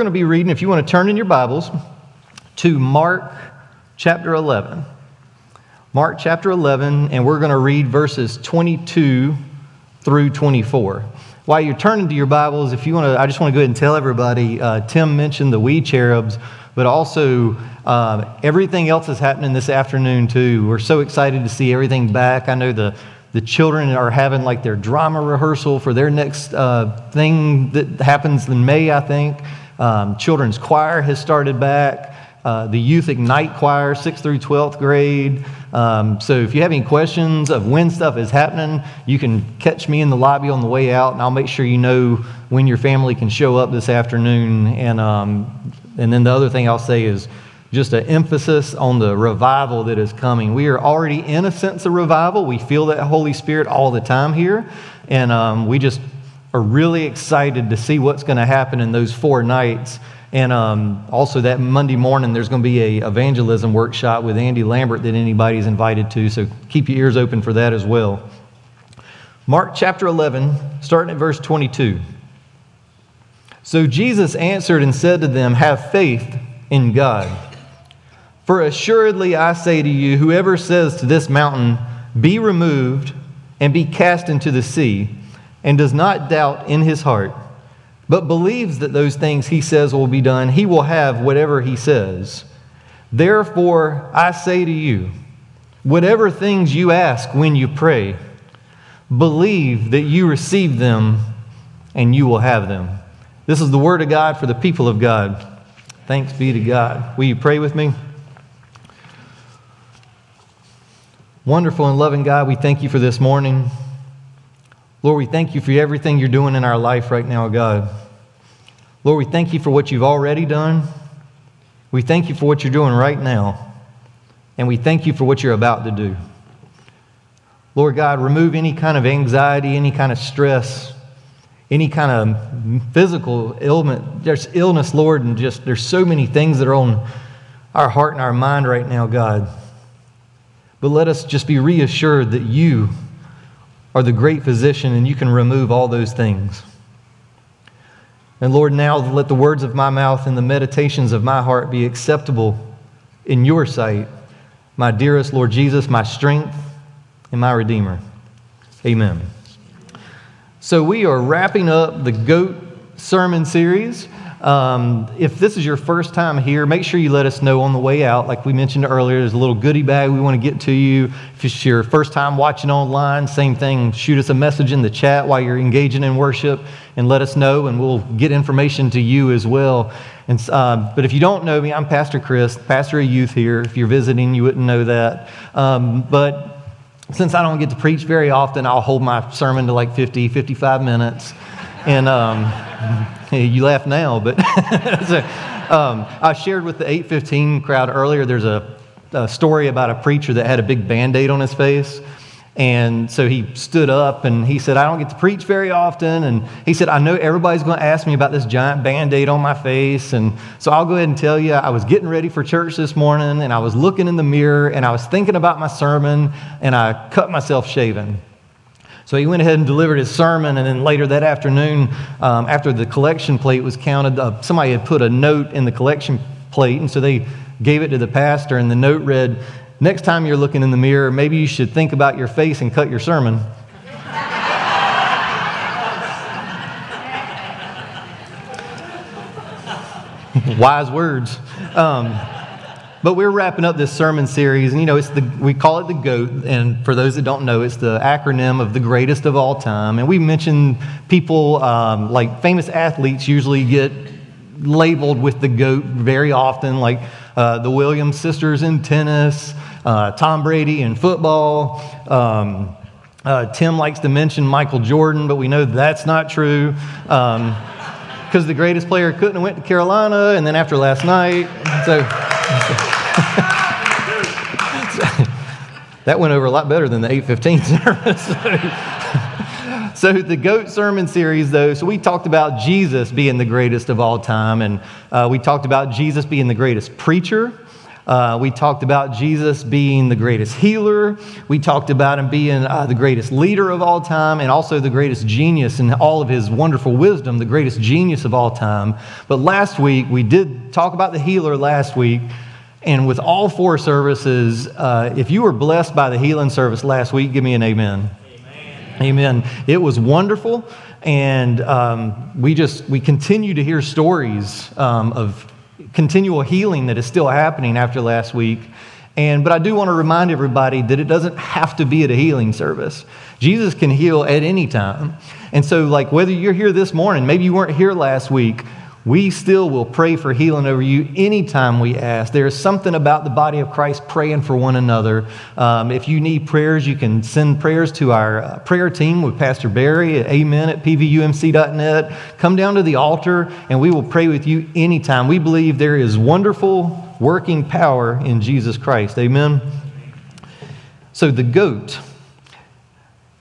going to be reading, if you want to turn in your Bibles, to Mark chapter 11. Mark chapter 11, and we're going to read verses 22 through 24. While you're turning to your Bibles, if you want to, I just want to go ahead and tell everybody uh, Tim mentioned the wee cherubs, but also uh, everything else is happening this afternoon, too. We're so excited to see everything back. I know the the children are having like their drama rehearsal for their next uh, thing that happens in May, I think. Um, children's choir has started back. Uh, the youth ignite choir, 6th through 12th grade. Um, so if you have any questions of when stuff is happening, you can catch me in the lobby on the way out, and I'll make sure you know when your family can show up this afternoon. And um, and then the other thing I'll say is just an emphasis on the revival that is coming. We are already in a sense of revival. We feel that Holy Spirit all the time here. And um, we just are really excited to see what's going to happen in those four nights. And um, also that Monday morning, there's going to be a evangelism workshop with Andy Lambert that anybody's invited to. So keep your ears open for that as well. Mark chapter 11, starting at verse 22. So Jesus answered and said to them, Have faith in God. For assuredly I say to you, whoever says to this mountain, Be removed and be cast into the sea, and does not doubt in his heart, but believes that those things he says will be done, he will have whatever he says. Therefore, I say to you, whatever things you ask when you pray, believe that you receive them and you will have them. This is the word of God for the people of God. Thanks be to God. Will you pray with me? Wonderful and loving God, we thank you for this morning. Lord, we thank you for everything you're doing in our life right now, God. Lord, we thank you for what you've already done. We thank you for what you're doing right now. And we thank you for what you're about to do. Lord God, remove any kind of anxiety, any kind of stress, any kind of physical ailment. There's illness, Lord, and just there's so many things that are on our heart and our mind right now, God. But let us just be reassured that you are the great physician and you can remove all those things. And Lord, now let the words of my mouth and the meditations of my heart be acceptable in your sight, my dearest Lord Jesus, my strength and my Redeemer. Amen. So we are wrapping up the GOAT sermon series. Um, if this is your first time here, make sure you let us know on the way out. Like we mentioned earlier, there's a little goodie bag we want to get to you. If it's your first time watching online, same thing. Shoot us a message in the chat while you're engaging in worship and let us know, and we'll get information to you as well. And, uh, but if you don't know me, I'm Pastor Chris, pastor of youth here. If you're visiting, you wouldn't know that. Um, but since I don't get to preach very often, I'll hold my sermon to like 50, 55 minutes. And um, you laugh now, but so, um, I shared with the 815 crowd earlier, there's a, a story about a preacher that had a big band aid on his face. And so he stood up and he said, I don't get to preach very often. And he said, I know everybody's going to ask me about this giant band aid on my face. And so I'll go ahead and tell you, I was getting ready for church this morning and I was looking in the mirror and I was thinking about my sermon and I cut myself shaving. So he went ahead and delivered his sermon, and then later that afternoon, um, after the collection plate was counted, uh, somebody had put a note in the collection plate, and so they gave it to the pastor, and the note read, Next time you're looking in the mirror, maybe you should think about your face and cut your sermon. Wise words. Um, but we're wrapping up this sermon series, and you know, it's the, we call it the GOAT, and for those that don't know, it's the acronym of the greatest of all time. And we mention people um, like famous athletes usually get labeled with the GOAT very often, like uh, the Williams sisters in tennis, uh, Tom Brady in football. Um, uh, Tim likes to mention Michael Jordan, but we know that's not true. Um, because the greatest player couldn't have went to Carolina, and then after last night, so that went over a lot better than the 815 service. so, the GOAT sermon series, though, so we talked about Jesus being the greatest of all time, and uh, we talked about Jesus being the greatest preacher. Uh, we talked about Jesus being the greatest healer. We talked about him being uh, the greatest leader of all time and also the greatest genius in all of his wonderful wisdom, the greatest genius of all time. But last week, we did talk about the healer last week. And with all four services, uh, if you were blessed by the healing service last week, give me an amen. Amen. It was wonderful. And um, we just, we continue to hear stories um, of continual healing that is still happening after last week. And, but I do want to remind everybody that it doesn't have to be at a healing service. Jesus can heal at any time. And so, like, whether you're here this morning, maybe you weren't here last week, we still will pray for healing over you anytime we ask. There is something about the body of Christ praying for one another. Um, if you need prayers, you can send prayers to our uh, prayer team with Pastor Barry at amen at pvumc.net. Come down to the altar and we will pray with you anytime. We believe there is wonderful working power in Jesus Christ. Amen. So, the goat,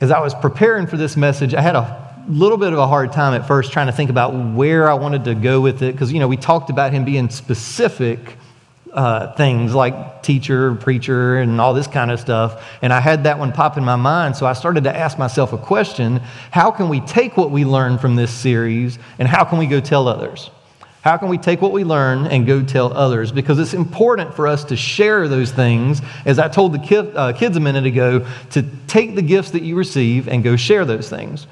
as I was preparing for this message, I had a little bit of a hard time at first trying to think about where I wanted to go with it because, you know, we talked about him being specific uh, things like teacher, preacher, and all this kind of stuff. And I had that one pop in my mind. So I started to ask myself a question How can we take what we learned from this series and how can we go tell others? How can we take what we learn and go tell others? Because it's important for us to share those things. As I told the uh, kids a minute ago, to take the gifts that you receive and go share those things.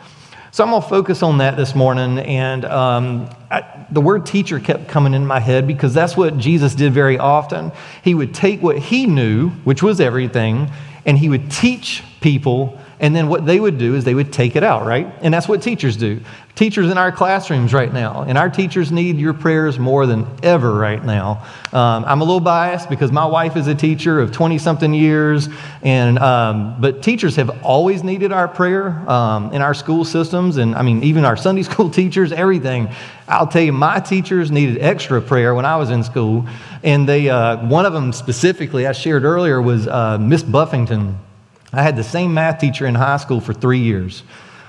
So I'm going to focus on that this morning. And um, I, the word teacher kept coming in my head because that's what Jesus did very often. He would take what he knew, which was everything, and he would teach people and then what they would do is they would take it out, right? And that's what teachers do. Teachers in our classrooms right now, and our teachers need your prayers more than ever right now. Um, I'm a little biased because my wife is a teacher of 20 something years, and um, but teachers have always needed our prayer um, in our school systems, and I mean even our Sunday school teachers, everything. I'll tell you, my teachers needed extra prayer when I was in school, and they uh, one of them specifically I shared earlier was uh, Miss Buffington. I had the same math teacher in high school for three years.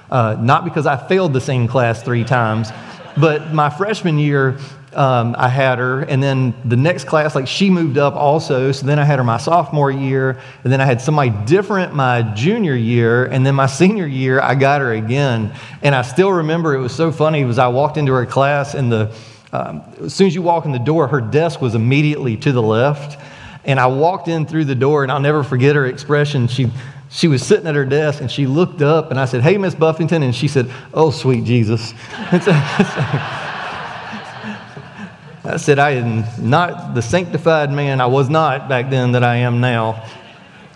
Uh, not because I failed the same class three times, but my freshman year, um, I had her, and then the next class, like she moved up also. So then I had her my sophomore year, and then I had somebody different my junior year, and then my senior year, I got her again. And I still remember it was so funny was I walked into her class, and the um, as soon as you walk in the door, her desk was immediately to the left. And I walked in through the door, and I'll never forget her expression. She, she was sitting at her desk, and she looked up, and I said, Hey, Miss Buffington. And she said, Oh, sweet Jesus. I said, I am not the sanctified man I was not back then that I am now.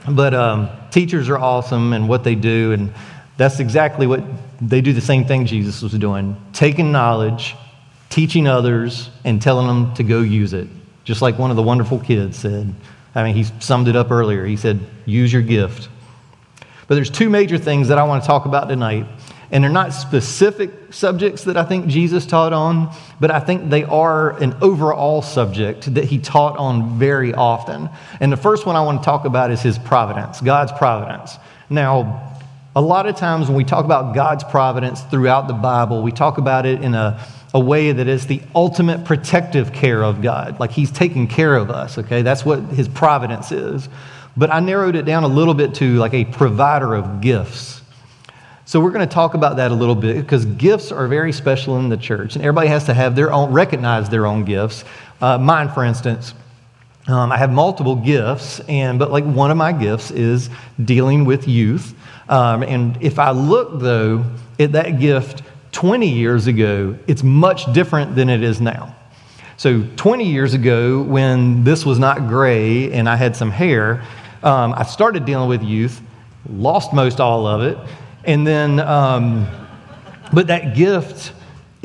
But um, teachers are awesome and what they do, and that's exactly what they do the same thing Jesus was doing taking knowledge, teaching others, and telling them to go use it just like one of the wonderful kids said. I mean, he summed it up earlier. He said, use your gift. But there's two major things that I want to talk about tonight. And they're not specific subjects that I think Jesus taught on, but I think they are an overall subject that he taught on very often. And the first one I want to talk about is his providence, God's providence. Now, a lot of times when we talk about God's providence throughout the Bible, we talk about it in a a way that is the ultimate protective care of God. Like He's taking care of us, okay? That's what His providence is. But I narrowed it down a little bit to like a provider of gifts. So we're going to talk about that a little bit because gifts are very special in the church, and everybody has to have their own, recognize their own gifts. Uh, mine, for instance, um, I have multiple gifts, and but like one of my gifts is dealing with youth. Um, and if I look though at that gift 20 years ago, it's much different than it is now. So, 20 years ago, when this was not gray and I had some hair, um, I started dealing with youth, lost most all of it, and then, um, but that gift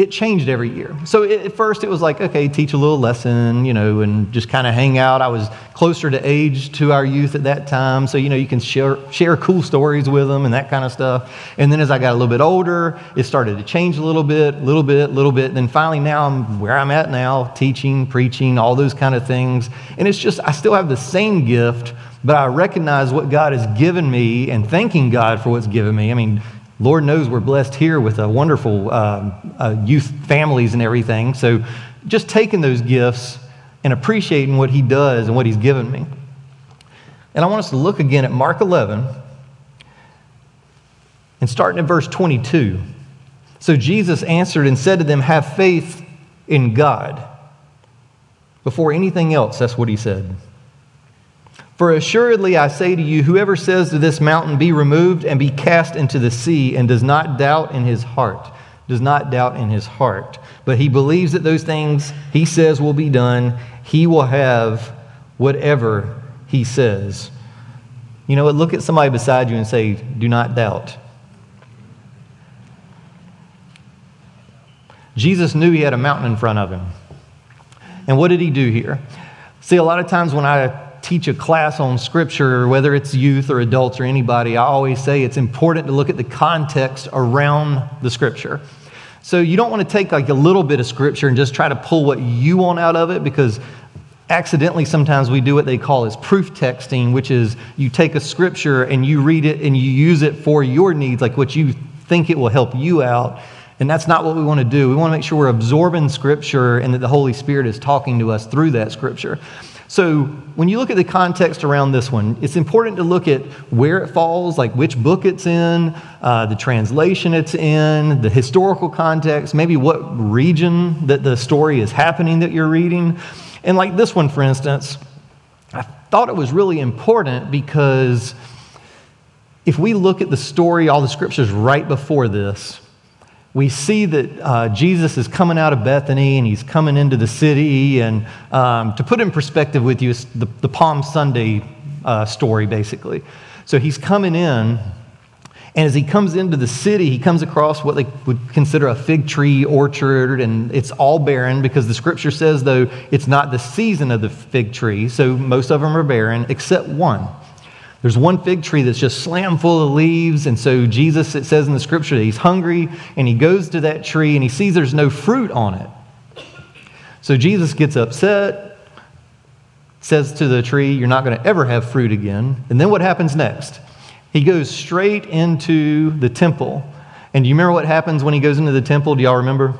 it changed every year. So it, at first it was like, okay, teach a little lesson, you know, and just kind of hang out. I was closer to age to our youth at that time. So, you know, you can share, share cool stories with them and that kind of stuff. And then as I got a little bit older, it started to change a little bit, little bit, little bit. And then finally now I'm where I'm at now, teaching, preaching, all those kind of things. And it's just, I still have the same gift, but I recognize what God has given me and thanking God for what's given me. I mean, Lord knows we're blessed here with a wonderful um, uh, youth families and everything. So just taking those gifts and appreciating what He does and what He's given me. And I want us to look again at Mark 11 and starting at verse 22. So Jesus answered and said to them, Have faith in God. Before anything else, that's what he said. For assuredly I say to you, whoever says to this mountain, Be removed and be cast into the sea, and does not doubt in his heart, does not doubt in his heart, but he believes that those things he says will be done, he will have whatever he says. You know what? Look at somebody beside you and say, Do not doubt. Jesus knew he had a mountain in front of him. And what did he do here? See, a lot of times when I teach a class on scripture, whether it's youth or adults or anybody, I always say it's important to look at the context around the scripture. So you don't want to take like a little bit of scripture and just try to pull what you want out of it because accidentally sometimes we do what they call as proof texting, which is you take a scripture and you read it and you use it for your needs, like what you think it will help you out. And that's not what we want to do. We want to make sure we're absorbing Scripture and that the Holy Spirit is talking to us through that Scripture. So, when you look at the context around this one, it's important to look at where it falls, like which book it's in, uh, the translation it's in, the historical context, maybe what region that the story is happening that you're reading. And, like this one, for instance, I thought it was really important because if we look at the story, all the scriptures right before this, we see that uh, Jesus is coming out of Bethany and he's coming into the city. And um, to put in perspective with you, the, the Palm Sunday uh, story, basically. So he's coming in, and as he comes into the city, he comes across what they would consider a fig tree orchard, and it's all barren because the scripture says, though, it's not the season of the fig tree. So most of them are barren, except one. There's one fig tree that's just slam full of leaves. And so Jesus, it says in the scripture that he's hungry and he goes to that tree and he sees there's no fruit on it. So Jesus gets upset, says to the tree, You're not going to ever have fruit again. And then what happens next? He goes straight into the temple. And do you remember what happens when he goes into the temple? Do y'all remember?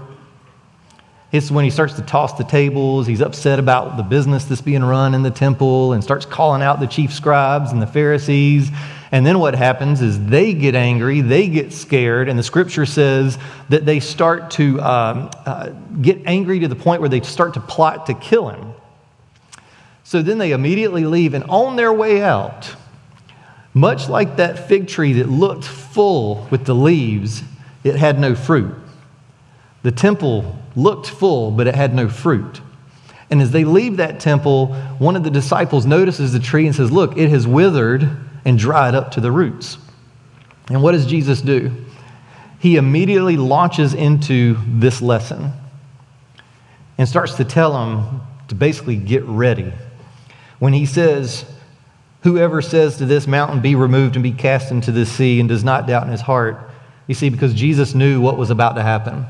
It's when he starts to toss the tables. He's upset about the business that's being run in the temple and starts calling out the chief scribes and the Pharisees. And then what happens is they get angry, they get scared, and the scripture says that they start to um, uh, get angry to the point where they start to plot to kill him. So then they immediately leave, and on their way out, much like that fig tree that looked full with the leaves, it had no fruit. The temple looked full, but it had no fruit. And as they leave that temple, one of the disciples notices the tree and says, Look, it has withered and dried up to the roots. And what does Jesus do? He immediately launches into this lesson and starts to tell them to basically get ready. When he says, Whoever says to this mountain, Be removed and be cast into the sea, and does not doubt in his heart, you see, because Jesus knew what was about to happen.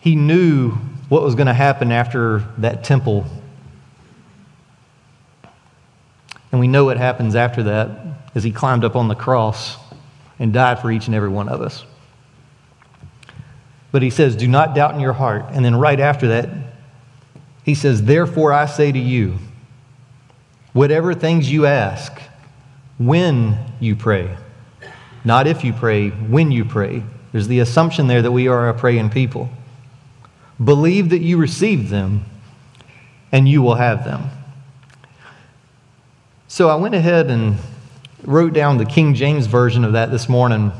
He knew what was going to happen after that temple. And we know what happens after that as he climbed up on the cross and died for each and every one of us. But he says, Do not doubt in your heart. And then right after that, he says, Therefore I say to you, whatever things you ask, when you pray, not if you pray, when you pray. There's the assumption there that we are a praying people. Believe that you received them, and you will have them. So I went ahead and wrote down the King James version of that this morning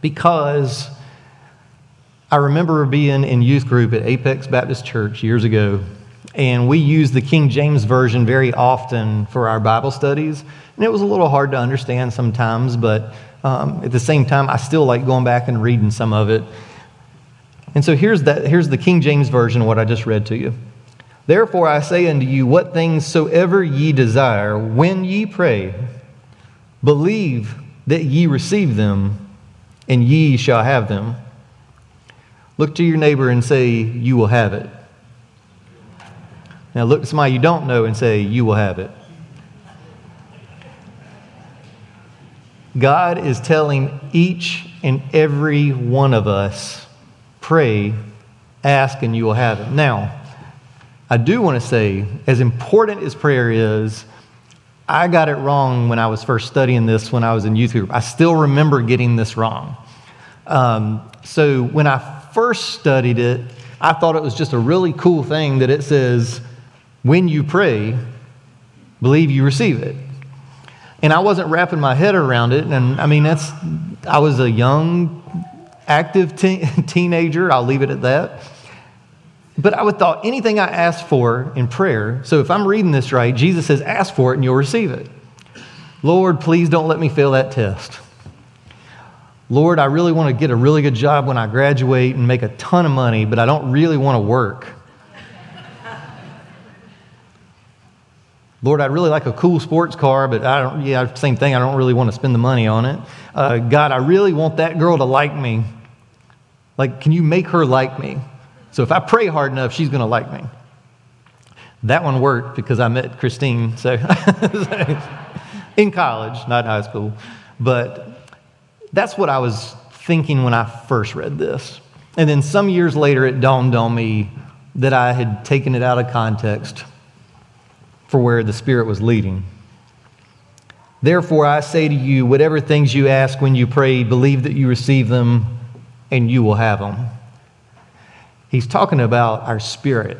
because I remember being in youth group at Apex Baptist Church years ago, and we used the King James version very often for our Bible studies. And it was a little hard to understand sometimes, but um, at the same time, I still like going back and reading some of it. And so here's, that, here's the King James Version of what I just read to you. Therefore I say unto you, what things soever ye desire, when ye pray, believe that ye receive them, and ye shall have them. Look to your neighbor and say, You will have it. Now look to somebody you don't know and say, You will have it. God is telling each and every one of us Pray, ask, and you will have it. Now, I do want to say, as important as prayer is, I got it wrong when I was first studying this when I was in youth group. I still remember getting this wrong. Um, so when I first studied it, I thought it was just a really cool thing that it says, when you pray, believe you receive it. And I wasn't wrapping my head around it. And I mean, that's, I was a young, active teenager. I'll leave it at that. But I would thought anything I asked for in prayer, so if I'm reading this right, Jesus says, ask for it and you'll receive it. Lord, please don't let me fail that test. Lord, I really want to get a really good job when I graduate and make a ton of money, but I don't really want to work. Lord, I'd really like a cool sports car, but I don't, yeah, same thing. I don't really want to spend the money on it. Uh, God, I really want that girl to like me. Like, can you make her like me? So if I pray hard enough, she's going to like me. That one worked because I met Christine. So in college, not in high school. But that's what I was thinking when I first read this. And then some years later, it dawned on me that I had taken it out of context for where the Spirit was leading. Therefore, I say to you, whatever things you ask when you pray, believe that you receive them and you will have them. He's talking about our spirit.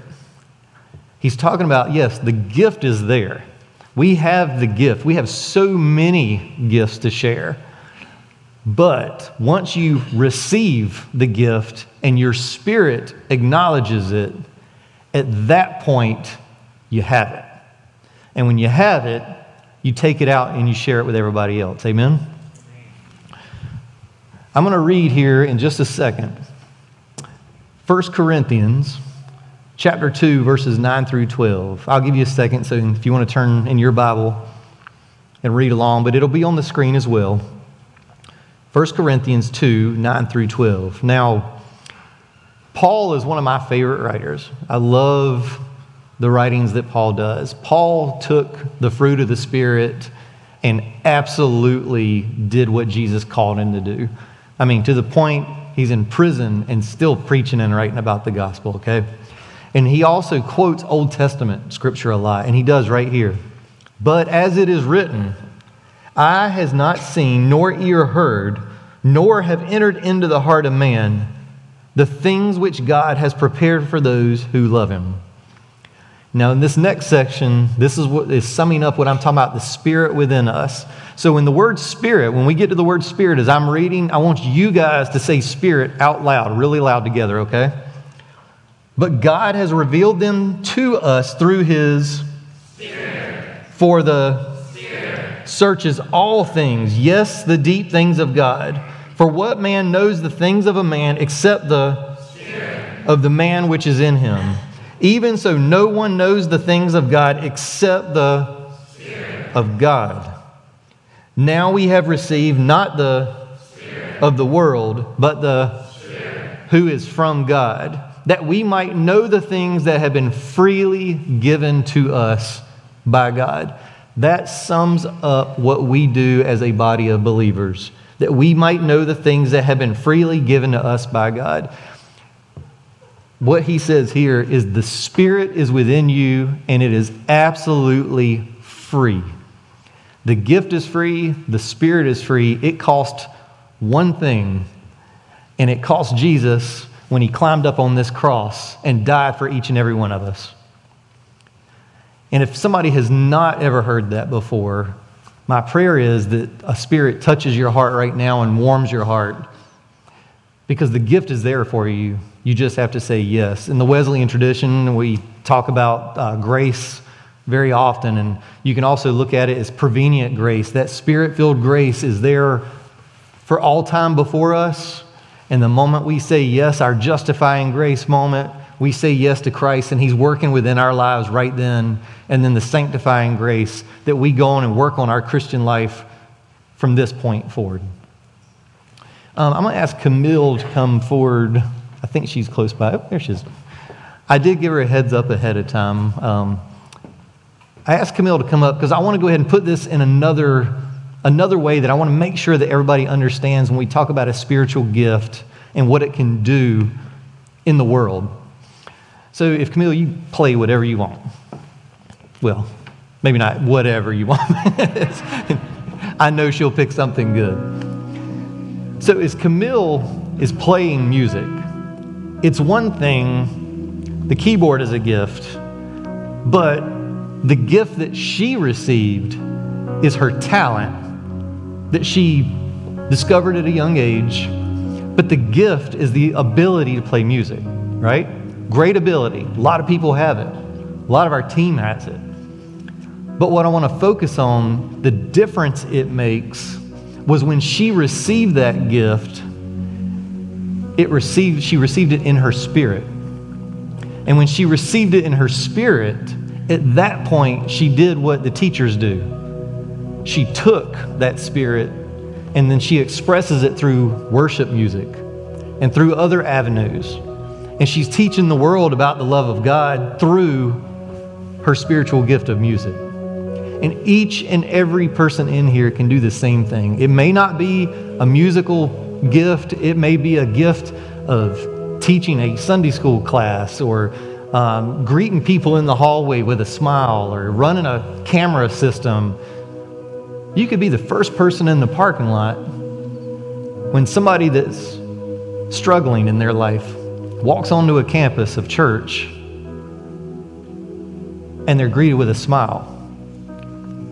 He's talking about, yes, the gift is there. We have the gift. We have so many gifts to share. But once you receive the gift and your spirit acknowledges it, at that point, you have it. And when you have it, you take it out and you share it with everybody else. Amen? I'm going to read here in just a second 1 Corinthians chapter 2, verses 9 through 12. I'll give you a second, so if you want to turn in your Bible and read along, but it'll be on the screen as well. 1 Corinthians 2, 9 through 12. Now, Paul is one of my favorite writers. I love the writings that Paul does. Paul took the fruit of the Spirit and absolutely did what Jesus called him to do. I mean, to the point he's in prison and still preaching and writing about the gospel, okay? And he also quotes Old Testament scripture a lot, and he does right here. But as it is written, eye has not seen, nor ear heard, nor have entered into the heart of man the things which God has prepared for those who love him. Now, in this next section, this is what is summing up what I'm talking about the spirit within us. So, in the word spirit, when we get to the word spirit, as I'm reading, I want you guys to say spirit out loud, really loud together, okay? But God has revealed them to us through his spirit. For the spirit. searches all things, yes, the deep things of God. For what man knows the things of a man except the spirit. of the man which is in him? Even so, no one knows the things of God except the Spirit. of God. Now we have received not the Spirit. of the world, but the Spirit. who is from God, that we might know the things that have been freely given to us by God. That sums up what we do as a body of believers, that we might know the things that have been freely given to us by God what he says here is the Spirit is within you and it is absolutely free. The gift is free, the Spirit is free. It cost one thing, and it cost Jesus when he climbed up on this cross and died for each and every one of us. And if somebody has not ever heard that before, my prayer is that a spirit touches your heart right now and warms your heart because the gift is there for you. You just have to say yes. In the Wesleyan tradition, we talk about uh, grace very often, and you can also look at it as prevenient grace. That spirit filled grace is there for all time before us. And the moment we say yes, our justifying grace moment, we say yes to Christ, and He's working within our lives right then. And then the sanctifying grace that we go on and work on our Christian life from this point forward. Um, I'm going to ask Camille to come forward. I think she's close by. Oh, there she is. I did give her a heads up ahead of time. Um, I asked Camille to come up because I want to go ahead and put this in another, another way that I want to make sure that everybody understands when we talk about a spiritual gift and what it can do in the world. So if Camille, you play whatever you want. Well, maybe not whatever you want. I know she'll pick something good. So as Camille is playing music, it's one thing, the keyboard is a gift, but the gift that she received is her talent that she discovered at a young age. But the gift is the ability to play music, right? Great ability. A lot of people have it, a lot of our team has it. But what I want to focus on, the difference it makes, was when she received that gift, it received, she received it in her spirit. And when she received it in her spirit, at that point, she did what the teachers do. She took that spirit and then she expresses it through worship music and through other avenues. And she's teaching the world about the love of God through her spiritual gift of music. And each and every person in here can do the same thing. It may not be a musical gift, it may be a gift of teaching a Sunday school class or um, greeting people in the hallway with a smile or running a camera system. You could be the first person in the parking lot when somebody that's struggling in their life walks onto a campus of church and they're greeted with a smile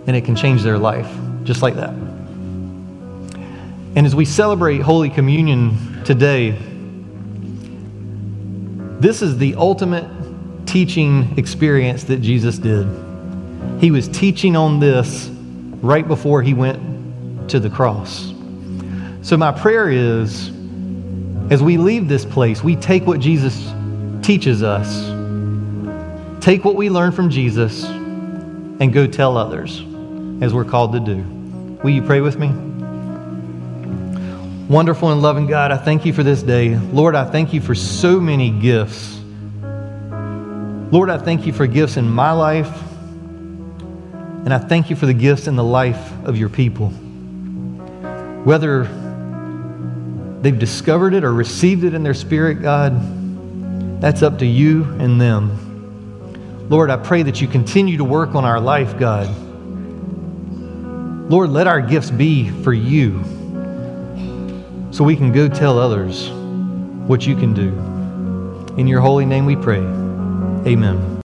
and it can change their life just like that. And as we celebrate Holy Communion today, this is the ultimate teaching experience that Jesus did. He was teaching on this right before he went to the cross. So, my prayer is as we leave this place, we take what Jesus teaches us, take what we learn from Jesus, and go tell others as we're called to do. Will you pray with me? Wonderful and loving God, I thank you for this day. Lord, I thank you for so many gifts. Lord, I thank you for gifts in my life, and I thank you for the gifts in the life of your people. Whether they've discovered it or received it in their spirit, God, that's up to you and them. Lord, I pray that you continue to work on our life, God. Lord, let our gifts be for you so we can go tell others what you can do. In your holy name we pray. Amen.